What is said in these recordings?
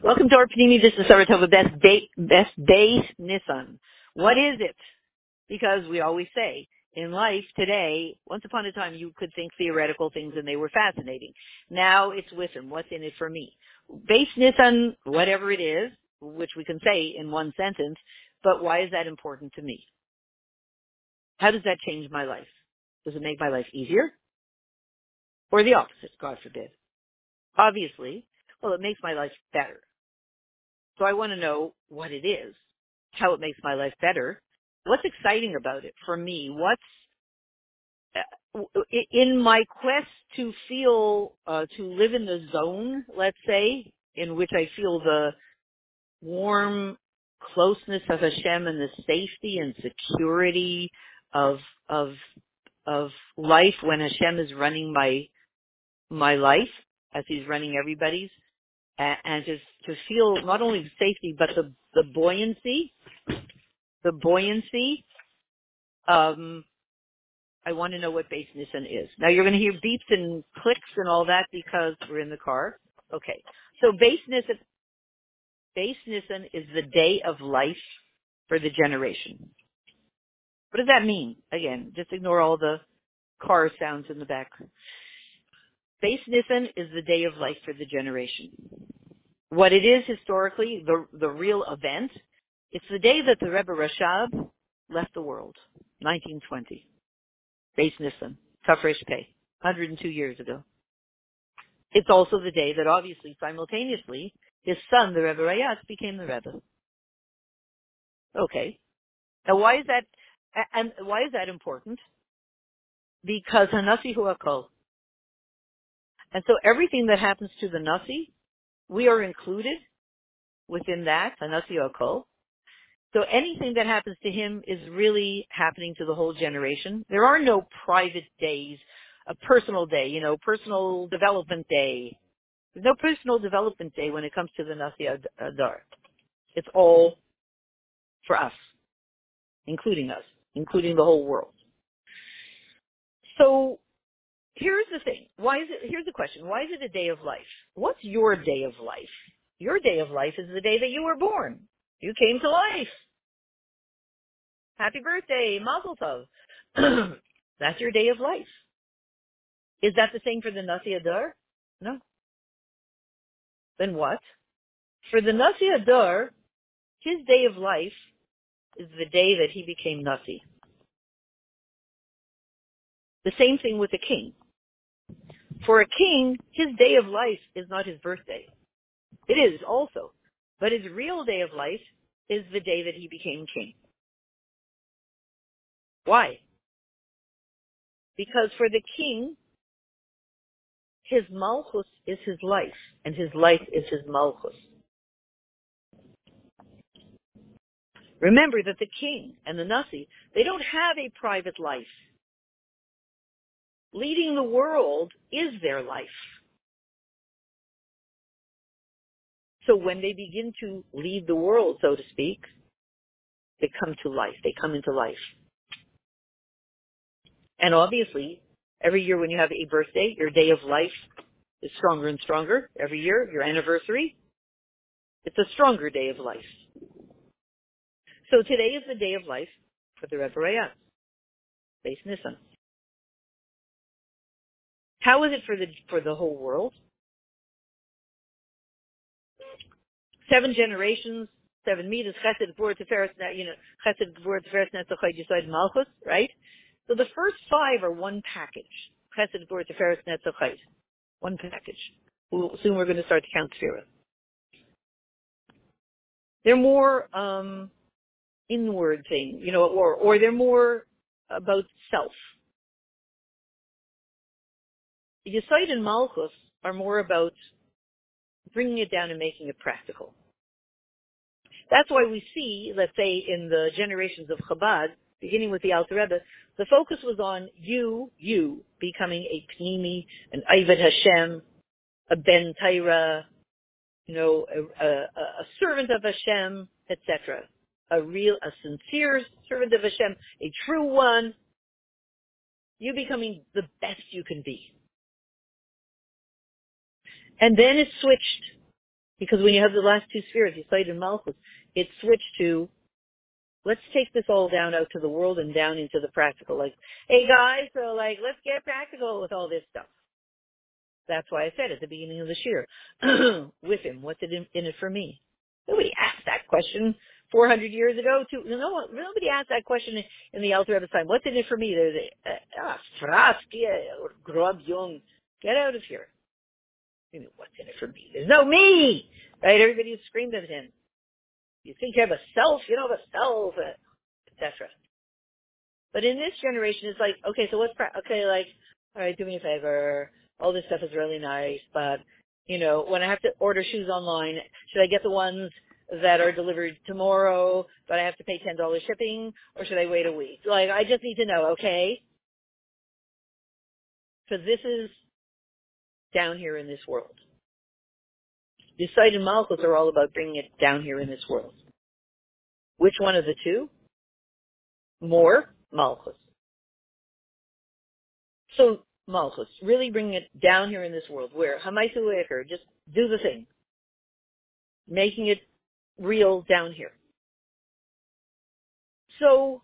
Welcome to our Panini. This is Saratova, best day, best day Nissan. What is it? Because we always say, in life today, once upon a time you could think theoretical things and they were fascinating. Now it's wisdom. What's in it for me? Beis Nissan, whatever it is, which we can say in one sentence, but why is that important to me? How does that change my life? Does it make my life easier? Or the opposite, God forbid? Obviously, well, it makes my life better. So I want to know what it is, how it makes my life better, what's exciting about it for me, what's uh, in my quest to feel, uh, to live in the zone, let's say, in which I feel the warm closeness of Hashem and the safety and security of, of, of life when Hashem is running my, my life as he's running everybody's and, just to feel not only safety but the the buoyancy, the buoyancy. Um, I want to know what base is. Now you're going to hear beeps and clicks and all that because we're in the car. Okay, so Beis Nissan, base is the day of life for the generation. What does that mean? Again, just ignore all the car sounds in the background. Beis Nissan is the day of life for the generation. What it is historically, the, the real event, it's the day that the Rebbe Rashab left the world, 1920. Beis Nissan, Taf Reish Pei, 102 years ago. It's also the day that obviously simultaneously his son, the Rebbe Rayatz, became the Rebbe. Okay. Now why is that, and why is that important? Because Hanasi Huakol, and so everything that happens to the Nasi, we are included within that, Hanasi Okol. So anything that happens to him is really happening to the whole generation. There are no private days, a personal day, you know, personal development day. There's no personal development day when it comes to the Nasi HaDor. It's all for us, including us, including the whole world. So here's the thing. Why is it, here's the question. Why is it a day of life? What's your day of life? Your day of life is the day that you were born. You came to life. Happy birthday, Mazel Tov. That's your day of life. Is that the same for the Nasi HaDor? No. Then what? For the Nasi HaDor, his day of life is the day that he became Nasi. The same thing with the king. For a king, his day of life is not his birthday. It is also. But his real day of life is the day that he became king. Why? Because for the king, his malchus is his life, and his life is his malchus. Remember that the king and the nasi, they don't have a private life leading the world is their life. So when they begin to lead the world, so to speak, they come to life. They come into life. And obviously, every year when you have a birthday, your day of life is stronger and stronger. Every year, your anniversary, it's a stronger day of life. So today is the day of life for the Rebbe Rayatz, Beis Nissan. How is it for the for the whole world? Seven generations, seven midas, chesed, gvur, tiferes, you know, chesed, gvur, tiferes, netzachai, yisod, malchus, right? So the first five are one package. Chesed, gvur, tiferes, netzachai. One package. soon we're going to start to count Sefirah. They're more um, inward thing, you know, or or they're more about self. Yesod and Malchus are more about bringing it down and making it practical. That's why we see, let's say, in the generations of Chabad, beginning with the Alter Rebbe, the focus was on you, you, becoming a Pnimi, an Ived Hashem, a Ben Taira, you know, a, a, a servant of Hashem, etc. A real, a sincere servant of Hashem, a true one. You becoming the best you can be. And then it switched Because when you have the last two spheres, you Yesod and Malchus, it switched to, let's take this all down out to the world and down into the practical. Like, hey guys, so like, let's get practical with all this stuff. That's why I said at the beginning of this year, with him, what's it in, in it for me? Nobody asked that question 400 years ago. Too. No one, nobody asked that question in the Alter Rebbe time. What's in it for me? There's a, ah, young. Get out of here. You know, what's in it for me? There's no me! Right? Everybody screamed at him. You think you have a self, you don't have a self, uh, etc. But in this generation, it's like, okay, so what's, okay, like, all right, do me a favor. All this stuff is really nice, but, you know, when I have to order shoes online, should I get the ones that are delivered tomorrow, but I have to pay $10 shipping, or should I wait a week? Like, I just need to know, okay? Because this is down here in this world. The Yesod and Malchus are all about bringing it down here in this world. Which one of the two? More Malchus. So Malchus, really bringing it down here in this world, where Hamaisu Eker, just do the thing. Making it real down here. So,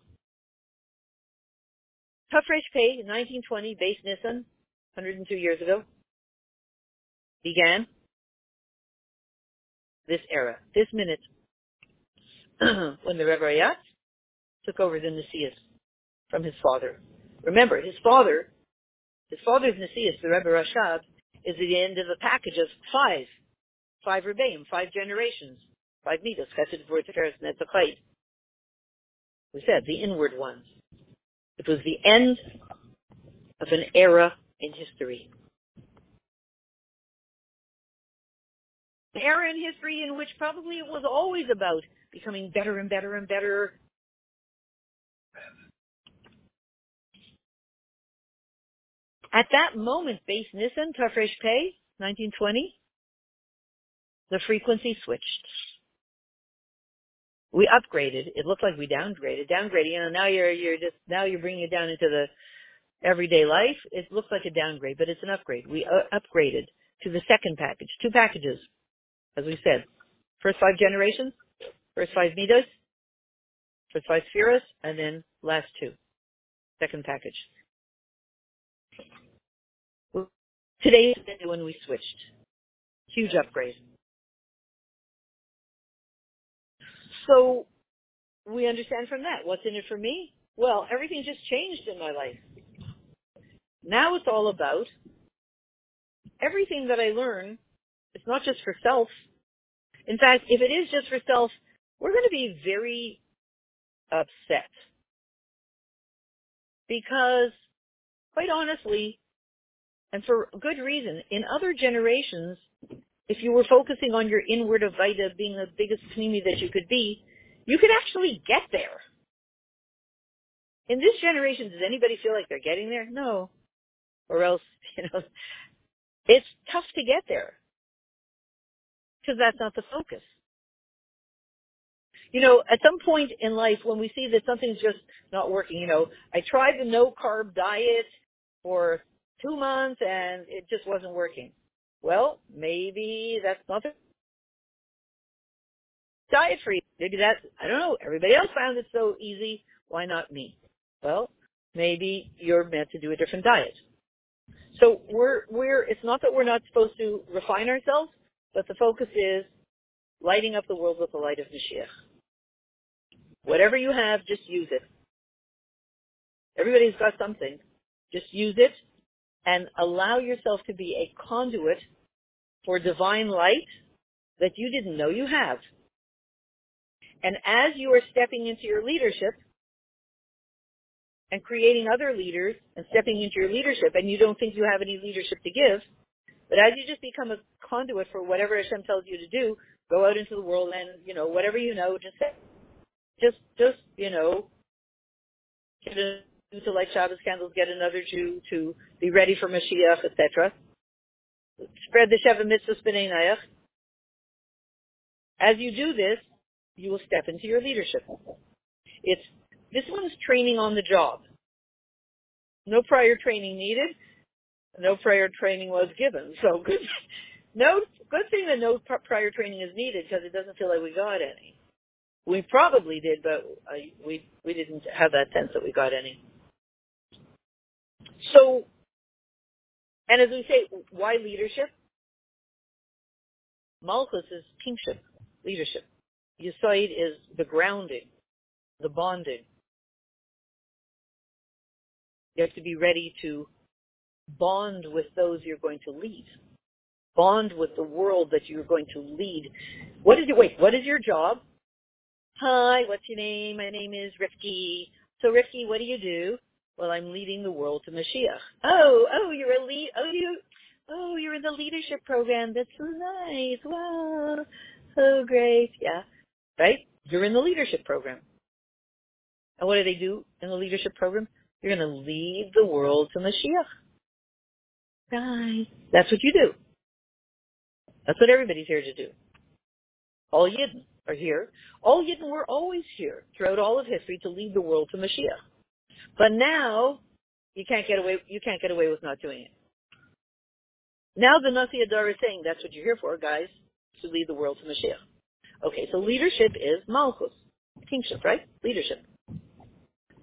Taf Reish Pei, 1920, Beis Nissan, 102 years ago, began this era, this minute, when the Rebbe Rayatz took over the Nasias from his father. Remember, his father, his father's Nasias, the Rebbe Rashab, is at the end of a package of five, five Rebbeim, five generations, five midas, chesed, v'ur, tiferes, netzachait. We said, the inward ones. It was the end of an era in history. Era in history in which probably it was always about becoming better and better and better. At that moment, Beis Nissan, Taf Reish Pei, 1920, the frequency switched. We upgraded. It looked like we downgraded. Downgraded. You know, now you're you're just now you're bringing it down into the everyday life. It looks like a downgrade, but it's an upgrade. We uh, upgraded to the second package, two packages as we said, first five generations, first five midas, first five spheres, and then last two, second package. Today is the day when we switched. Huge upgrade. So we understand from that. What's in it for me? Well, everything just changed in my life. Now it's all about everything that I learn it's not just for self. In fact, if it is just for self, we're going to be very upset. Because, quite honestly, and for good reason, in other generations, if you were focusing on your inward Avita being the biggest pnimi that you could be, you could actually get there. In this generation, does anybody feel like they're getting there? No. Or else, you know, it's tough to get there because that's not the focus. You know, at some point in life when we see that something's just not working, you know, I tried the no carb diet for two months and it just wasn't working. Well, maybe that's not the diet you. Maybe that's, I don't know, everybody else found it so easy. Why not me? Well, maybe you're meant to do a different diet. So we're, we're, it's not that we're not supposed to refine ourselves. But the focus is lighting up the world with the light of Mashiach. Whatever you have, just use it. Everybody's got something. Just use it and allow yourself to be a conduit for divine light that you didn't know you have. And as you are stepping into your leadership and creating other leaders and stepping into your leadership and you don't think you have any leadership to give, but as you just become a conduit for whatever Hashem tells you to do, go out into the world and, you know, whatever you know, just just, just, you know, get a to light Shabbos candles, get another Jew to be ready for Mashiach, etc. Spread the Sheva Mitzvah B'nai As you do this, you will step into your leadership. It's, this one's training on the job. No prior training needed no prior training was given. So good, no good thing that no prior training is needed because it doesn't feel like we got any. We probably did, but we we didn't have that sense that we got any. So, and as we say, why leadership? Malchus is kingship, leadership. Yisoid is the grounding, the bonding. You have to be ready to bond with those you're going to lead. Bond with the world that you're going to lead. What is your, wait, what is your job? Hi, what's your name? My name is Rifki. So Rifki, what do you do? Well, I'm leading the world to Mashiach. Oh, oh, you're a lead, oh, you, oh, you're in the leadership program. That's so nice. Wow. So great. Yeah. Right? You're in the leadership program. And what do they do in the leadership program? You're going to lead the world to Mashiach. Guys, that's what you do. That's what everybody's here to do. All Yidden are here. All Yidden were always here throughout all of history to lead the world to Mashiach. But now you can't get away. You can't get away with not doing it. Now the Nasi HaDor is saying that's what you're here for, guys, to lead the world to Mashiach. Okay, so leadership is malchus, kingship, right? Leadership.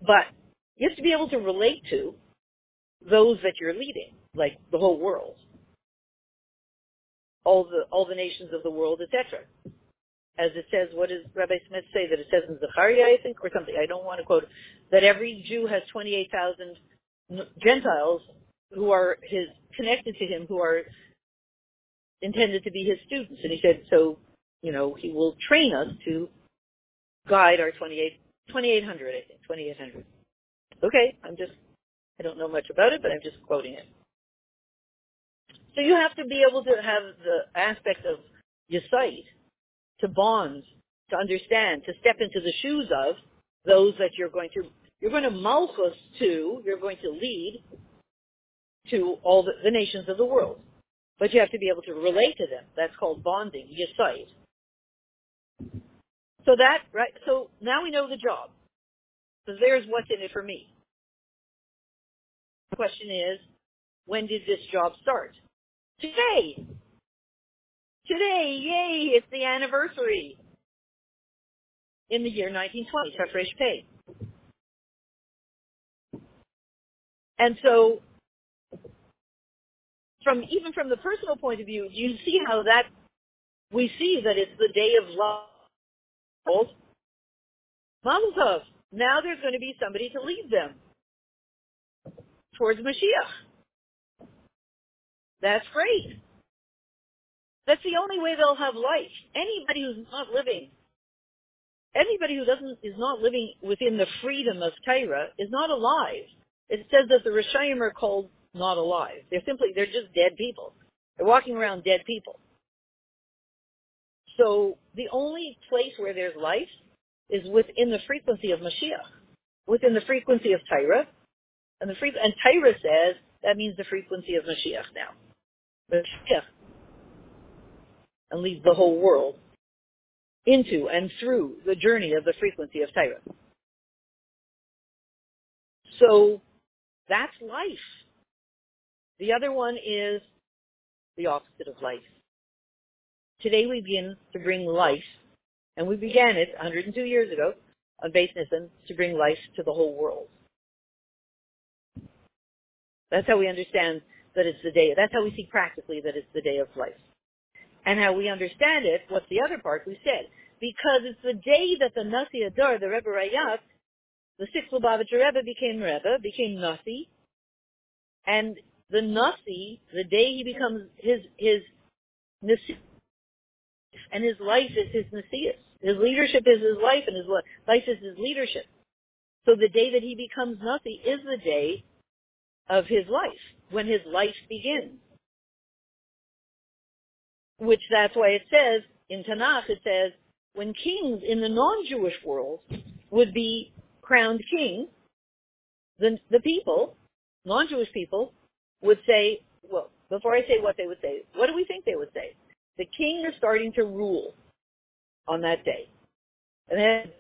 But you have to be able to relate to those that you're leading, like the whole world, all the all the nations of the world, etc. As it says, what does Rabbi Smith say that it says in Zechariah, I think, or something? I don't want to quote that every Jew has 28,000 Gentiles who are his connected to him, who are intended to be his students. And he said, so you know, he will train us to guide our 28, 2800, I think, 2800. Okay, I'm just, I don't know much about it, but I'm just quoting it. So you have to be able to have the aspect of your sight to bond, to understand, to step into the shoes of those that you're going to, you're going to malchus to, you're going to lead to all the, the nations of the world. But you have to be able to relate to them. That's called bonding, your sight. So that, right, so now we know the job. So there's what's in it for me. The question is, when did this job start? Today. Today, yay, it's the anniversary. In the year 1920, Taf Reish Pei. And so, from even from the personal point of view, you see how that we see that it's the day of love Mazel. Now there's going to be somebody to lead them towards Mashiach. That's great. That's the only way they'll have life. Anybody who's not living, anybody who doesn't is not living within the freedom of Torah is not alive. It says that the Rishayim are called not alive. They're simply they're just dead people. They're walking around dead people. So the only place where there's life is within the frequency of Mashiach, within the frequency of Torah. And the free, and Torah says that means the frequency of Mashiach now. And leads the whole world into and through the journey of the frequency of Torah. So that's life. The other one is the opposite of life. Today we begin to bring life, and we began it 102 years ago on Nissen to bring life to the whole world. That's how we understand that it's the day. That's how we see practically that it's the day of life. And how we understand it, what's the other part we said? Because it's the day that the Nasi HaDor, the Rebbe Rayatz, the sixth Lubavitcher Rebbe became Rebbe, became Nasi, and the Nasi, the day he becomes his his Nasi, and his life is his Messias. His leadership is his life, and his life is his leadership. So the day that he becomes Nasi is the day of his life, when his life begins. Which that's why it says, in Tanakh, it says, when kings in the non-Jewish world would be crowned king, the, the people, non-Jewish people, would say, well, before I say what they would say, what do we think they would say? the king is starting to rule on that day. And then,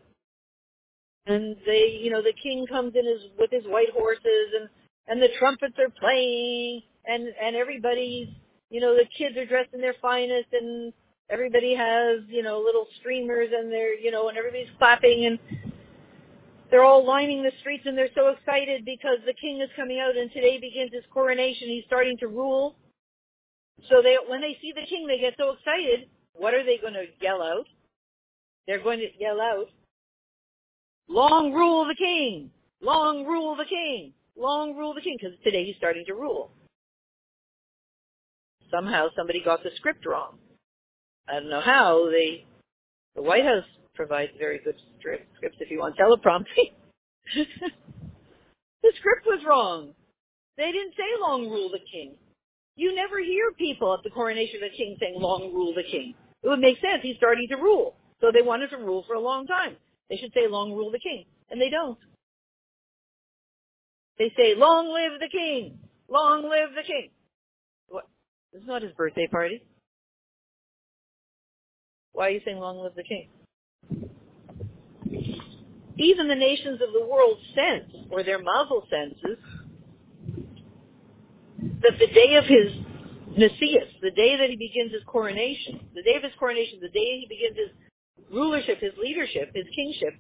and they, you know, the king comes in his, with his white horses and, and the trumpets are playing and, and everybody's, you know, the kids are dressed in their finest and everybody has, you know, little streamers and they're, you know, and everybody's clapping and they're all lining the streets and they're so excited because the king is coming out and today begins his coronation. He's starting to rule. So they, when they see the king, they get so excited. What are they going to yell out? They're going to yell out, long rule the king! Long rule the king! Long rule the king! Because today he's starting to rule. Somehow somebody got the script wrong. I don't know how. They, the White House provides very good scripts if you want teleprompting. the script was wrong. They didn't say long rule the king. You never hear people at the coronation of the king saying long rule the king. It would make sense. He's starting to rule. So they wanted to rule for a long time. They should say long rule the king. And they don't. They say long live the king. Long live the king. What? This is not his birthday party. Why are you saying long live the king? Even the nations of the world sense, or their mazel senses, that the day of his Nasius, the day that he begins his coronation, the day of his coronation, the day he begins his rulership, his leadership, his kingship,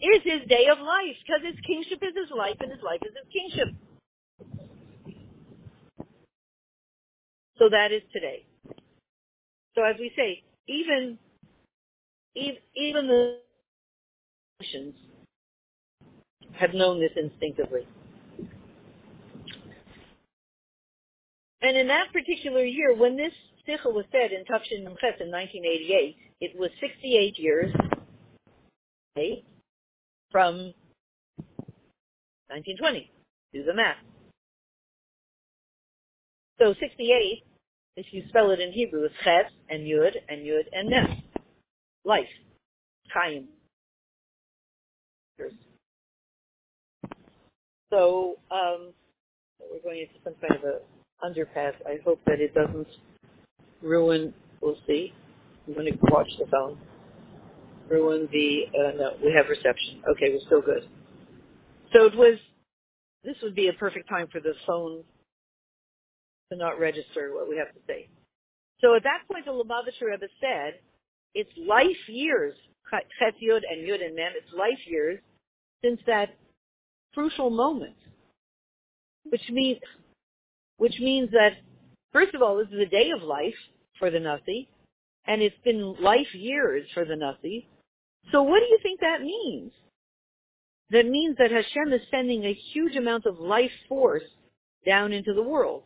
is his day of life, because his kingship is his life and his life is his kingship. So that is today. So as we say, even even the nations have known this instinctively. And in that particular year, when this Sicha was said in Taf Shin Mem Ches in 1988, it was 68 years from 1920. Do the math. So 68, if you spell it in Hebrew, is Ches and Yud and Yud and Nes. Life. Chaim. So um, we're going into some kind of a underpass. I hope that it doesn't ruin. We'll see. I'm going to watch the phone. Ruin the. Uh, no, we have reception. Okay, we're still good. So it was. This would be a perfect time for the phone to not register what we have to say. So at that point, the Lubavitcher Rebbe said, it's life years, Chet Yud and Yud and Mem, it's life years since that crucial moment, which means which means that, first of all, this is a day of life for the Nasi, and it's been life years for the Nasi. So what do you think that means? That means that Hashem is sending a huge amount of life force down into the world.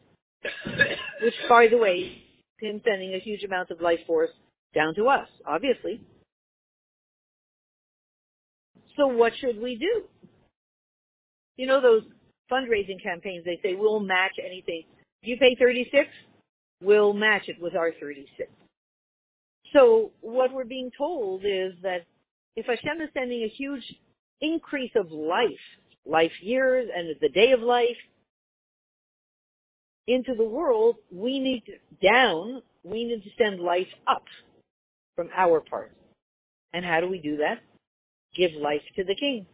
Which, by the way, him sending a huge amount of life force down to us, obviously. So what should we do? You know those fundraising campaigns, they say, we'll match anything. You pay 36, we'll match it with our 36. So what we're being told is that if Hashem is sending a huge increase of life, life years and the day of life into the world, we need down, we need to send life up from our part. And how do we do that? Give life to the king.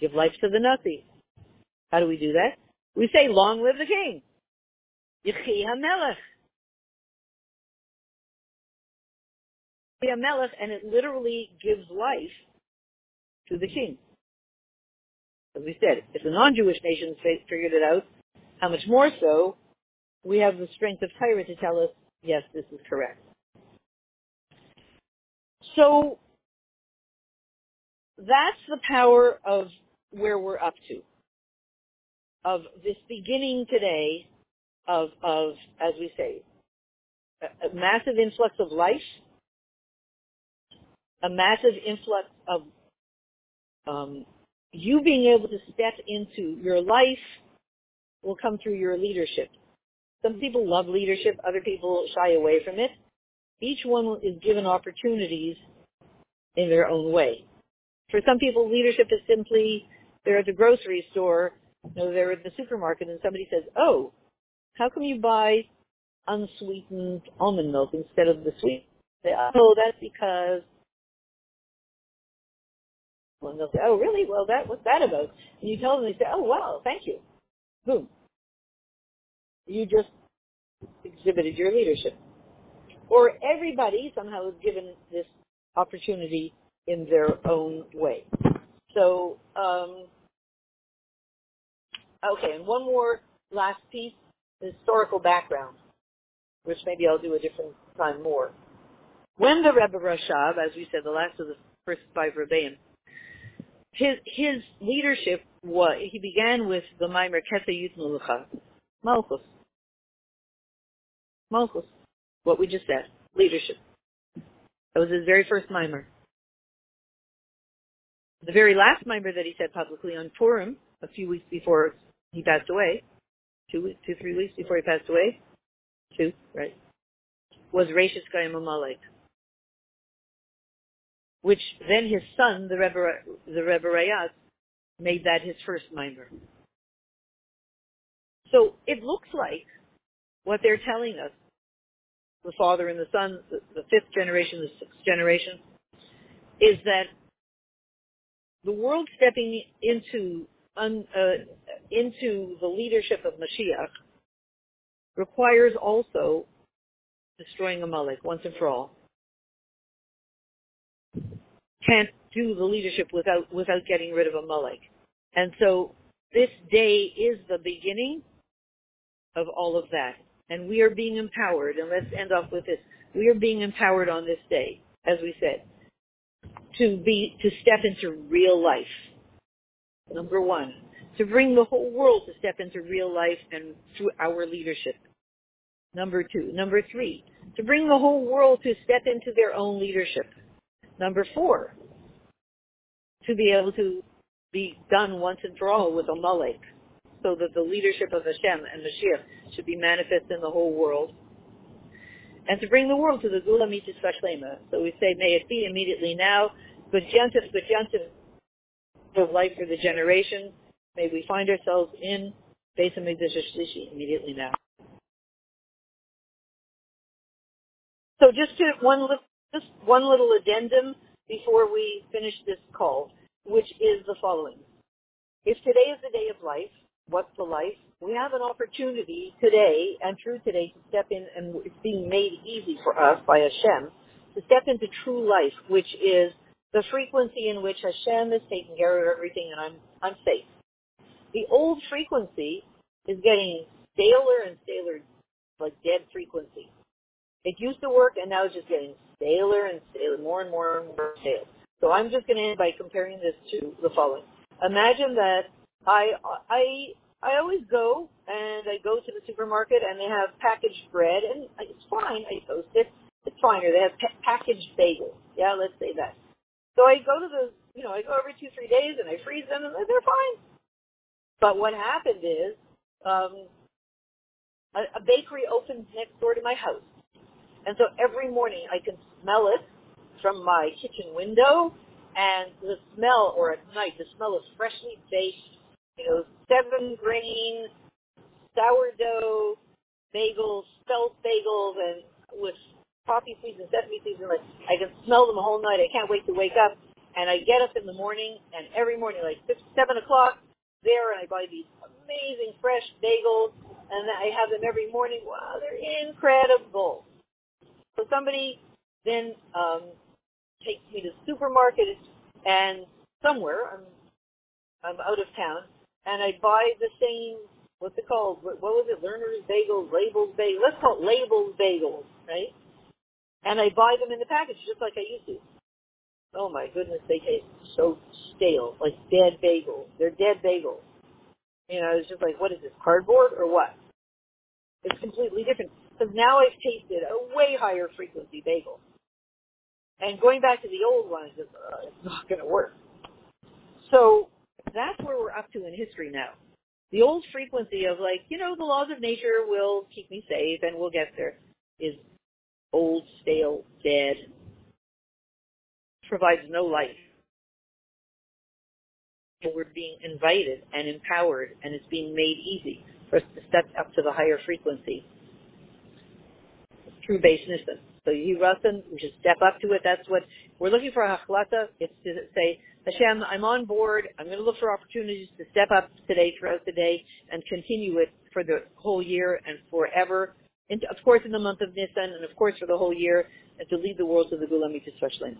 Give life to the Nasi. How do we do that? We say, long live the king. Yichi HaMelech. And it literally gives life to the king. As we said, if the non-Jewish nations figured it out, how much more so we have the strength of Torah to tell us, yes, this is correct. So that's the power of where we're up to of this beginning today of, of as we say, a, a massive influx of life, a massive influx of um, you being able to step into your life will come through your leadership. Some people love leadership, other people shy away from it. Each one is given opportunities in their own way. For some people, leadership is simply they're at the grocery store you know, they're at the supermarket and somebody says, oh, how come you buy unsweetened almond milk instead of the sweet? They oh, that's because and they'll say, oh, really? Well, that what's that about? And you tell them, they say, oh, wow, thank you. Boom. You just exhibited your leadership. Or everybody somehow is given this opportunity in their own way. So, um, okay, and one more last piece, historical background, which maybe I'll do a different time more. When the Rebbe Rashav, as we said, the last of the first five Rebbeim, his his leadership was he began with the Maimer Kesa Yitmulucha, Malchus. Malchus. What we just said. Leadership. That was his very first mimer. The very last mimer that he said publicly on Purim, a few weeks before he passed away, two weeks, two, three weeks before he passed away, two, right, was Rashis Chaim Amalek which then his son, the Rebbe, the Rebbe made that his first mimer. So it looks like what they're telling us, the father and the son, the, the fifth generation, the sixth generation, is that the world stepping into un, uh, into the leadership of Mashiach requires also destroying Amalek once and for all can't do the leadership without without getting rid of a Amalek. And so this day is the beginning of all of that. And we are being empowered, and let's end off with this. We are being empowered on this day, as we said, to be to step into real life. Number one, to bring the whole world to step into real life and through our leadership. Number two. Number three, to bring the whole world to step into their own leadership. Number four, to be able to be done once and for all with a Amalek, so that the leadership of Hashem and Mashiach should be manifest in the whole world. And to bring the world to the Gula Mitzvah Shlema. So we say, may it be immediately now. Good Yantif, good Yantif of life for the generation. May we find ourselves in Beis HaMikdash Shlishi immediately now. So just to one little just one little addendum before we finish this call, which is the following. If today is the day of life, what's the life? We have an opportunity today and through today to step in, and it's being made easy for us by Hashem, to step into true life, which is the frequency in which Hashem is taking care of everything and I'm, I'm safe. The old frequency is getting staler and staler, like dead frequency. It used to work and now it's just getting staler and staler, more and more and more stale. So I'm just going to end by comparing this to the following. Imagine that I, I, I always go and I go to the supermarket and they have packaged bread and it's fine. I toast it. It's fine. Or they have pa- packaged bagels. Yeah, let's say that. So I go to the, you know, I go every two, three days and I freeze them and they're fine. But what happened is, um, a, a bakery opened next door to my house. And so every morning I can smell it from my kitchen window and the smell, or at night, the smell of freshly baked, you know, seven grain, sourdough bagels, spelt bagels, and with coffee seeds and sesame seeds, and like I can smell them the whole night. I can't wait to wake up. And I get up in the morning, and every morning, like six, seven o'clock, there, and I buy these amazing fresh bagels, and I have them every morning. Wow, they're incredible. So somebody then um, takes me to the supermarket and somewhere I'm I'm out of town and I buy the same what's it called? What, what was it? Lerner's bagels, labels bagels. Let's call it labels bagels, right? And I buy them in the package just like I used to. Oh my goodness, they taste so stale, like dead bagels. They're dead bagels. You know, it's just like, what is this, cardboard or what? It's completely different. Because now I've tasted a way higher frequency bagel. And going back to the old one, is, uh, not going to work. So that's where we're up to in history now. The old frequency of like, you know, the laws of nature will keep me safe and we'll get there is old, stale, dead, provides no life. And we're being invited and empowered and it's being made easy for us to step up to the higher frequency through Beis Nissen. So you we should step up to it. That's what we're looking for. A hachlata. It's to say, Hashem, I'm on board. I'm going to look for opportunities to step up today, throughout the day, and continue it for the whole year and forever. and of course in the month of Nisan, and of course for the whole year, and to lead the world to the Gula Mitzvah Shlema.